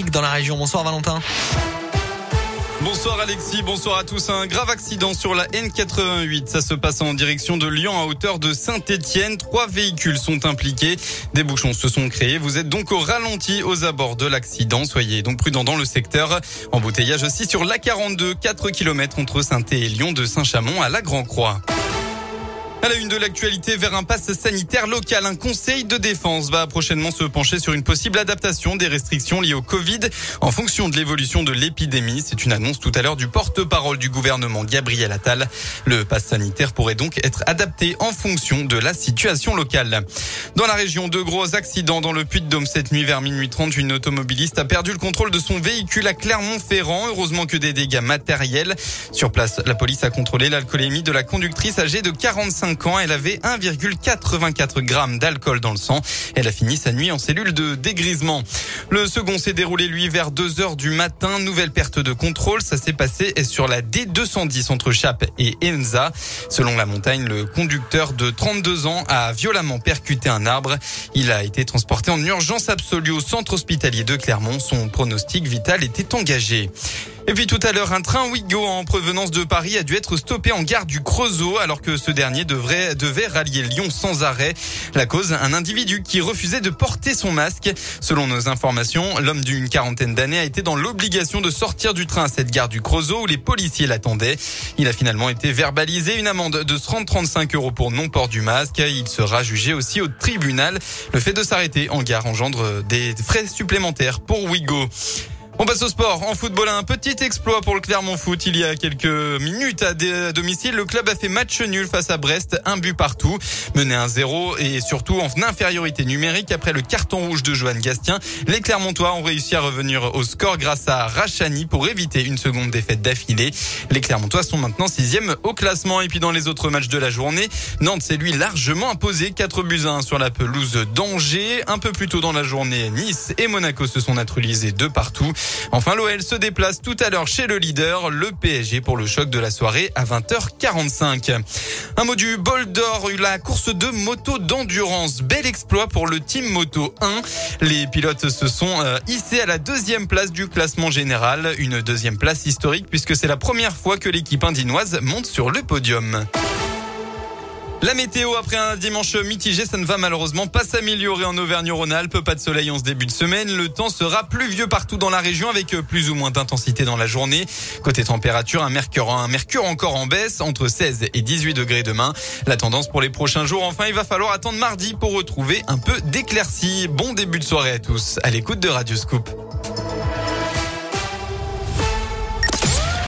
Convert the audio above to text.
dans la région. Bonsoir Valentin. Bonsoir Alexis, bonsoir à tous. Un grave accident sur la N88. Ça se passe en direction de Lyon à hauteur de Saint-Étienne. Trois véhicules sont impliqués. Des bouchons se sont créés. Vous êtes donc au ralenti aux abords de l'accident. Soyez donc prudents dans le secteur. Embouteillage aussi sur l'A42, 4 km entre saint et Lyon de Saint-Chamond à la Grand-Croix. À la une de l'actualité, vers un pass sanitaire local, un conseil de défense va prochainement se pencher sur une possible adaptation des restrictions liées au Covid en fonction de l'évolution de l'épidémie. C'est une annonce tout à l'heure du porte-parole du gouvernement Gabriel Attal. Le pass sanitaire pourrait donc être adapté en fonction de la situation locale. Dans la région, de gros accidents dans le Puy-de-Dôme cette nuit vers minuit 30. Une automobiliste a perdu le contrôle de son véhicule à Clermont-Ferrand. Heureusement que des dégâts matériels. Sur place, la police a contrôlé l'alcoolémie de la conductrice âgée de 45 elle avait 1,84 grammes d'alcool dans le sang. Elle a fini sa nuit en cellule de dégrisement. Le second s'est déroulé, lui, vers 2 heures du matin. Nouvelle perte de contrôle. Ça s'est passé sur la D210 entre Chap et Enza. Selon la montagne, le conducteur de 32 ans a violemment percuté un arbre. Il a été transporté en urgence absolue au centre hospitalier de Clermont. Son pronostic vital était engagé. Et puis tout à l'heure, un train Ouigo en provenance de Paris a dû être stoppé en gare du Creusot alors que ce dernier devait rallier Lyon sans arrêt. La cause, un individu qui refusait de porter son masque. Selon nos informations, l'homme d'une quarantaine d'années a été dans l'obligation de sortir du train à cette gare du Creusot où les policiers l'attendaient. Il a finalement été verbalisé une amende de 30-35 euros pour non-port du masque. Il sera jugé aussi au tribunal. Le fait de s'arrêter en gare engendre des frais supplémentaires pour Ouigo. On passe au sport. En football, un petit exploit pour le Clermont Foot. Il y a quelques minutes à domicile, le club a fait match nul face à Brest, un but partout, mené 1-0 et surtout en infériorité numérique après le carton rouge de Johan Gastien. Les Clermontois ont réussi à revenir au score grâce à Rachani pour éviter une seconde défaite d'affilée. Les Clermontois sont maintenant sixième au classement et puis dans les autres matchs de la journée, Nantes s'est lui largement imposé 4 buts à 1 sur la pelouse d'Angers. Un peu plus tôt dans la journée, Nice et Monaco se sont naturalisés de partout. Enfin, l'OL se déplace tout à l'heure chez le leader, le PSG, pour le choc de la soirée à 20h45. Un mot du bol d'or, la course de moto d'endurance. Bel exploit pour le Team Moto 1. Les pilotes se sont euh, hissés à la deuxième place du classement général. Une deuxième place historique puisque c'est la première fois que l'équipe indinoise monte sur le podium. La météo après un dimanche mitigé, ça ne va malheureusement pas s'améliorer en Auvergne-Rhône-Alpes. Pas de soleil en ce début de semaine. Le temps sera pluvieux partout dans la région avec plus ou moins d'intensité dans la journée. Côté température, un mercure, un mercure encore en baisse entre 16 et 18 degrés demain. La tendance pour les prochains jours, enfin, il va falloir attendre mardi pour retrouver un peu d'éclaircie. Bon début de soirée à tous à l'écoute de Radio Scoop.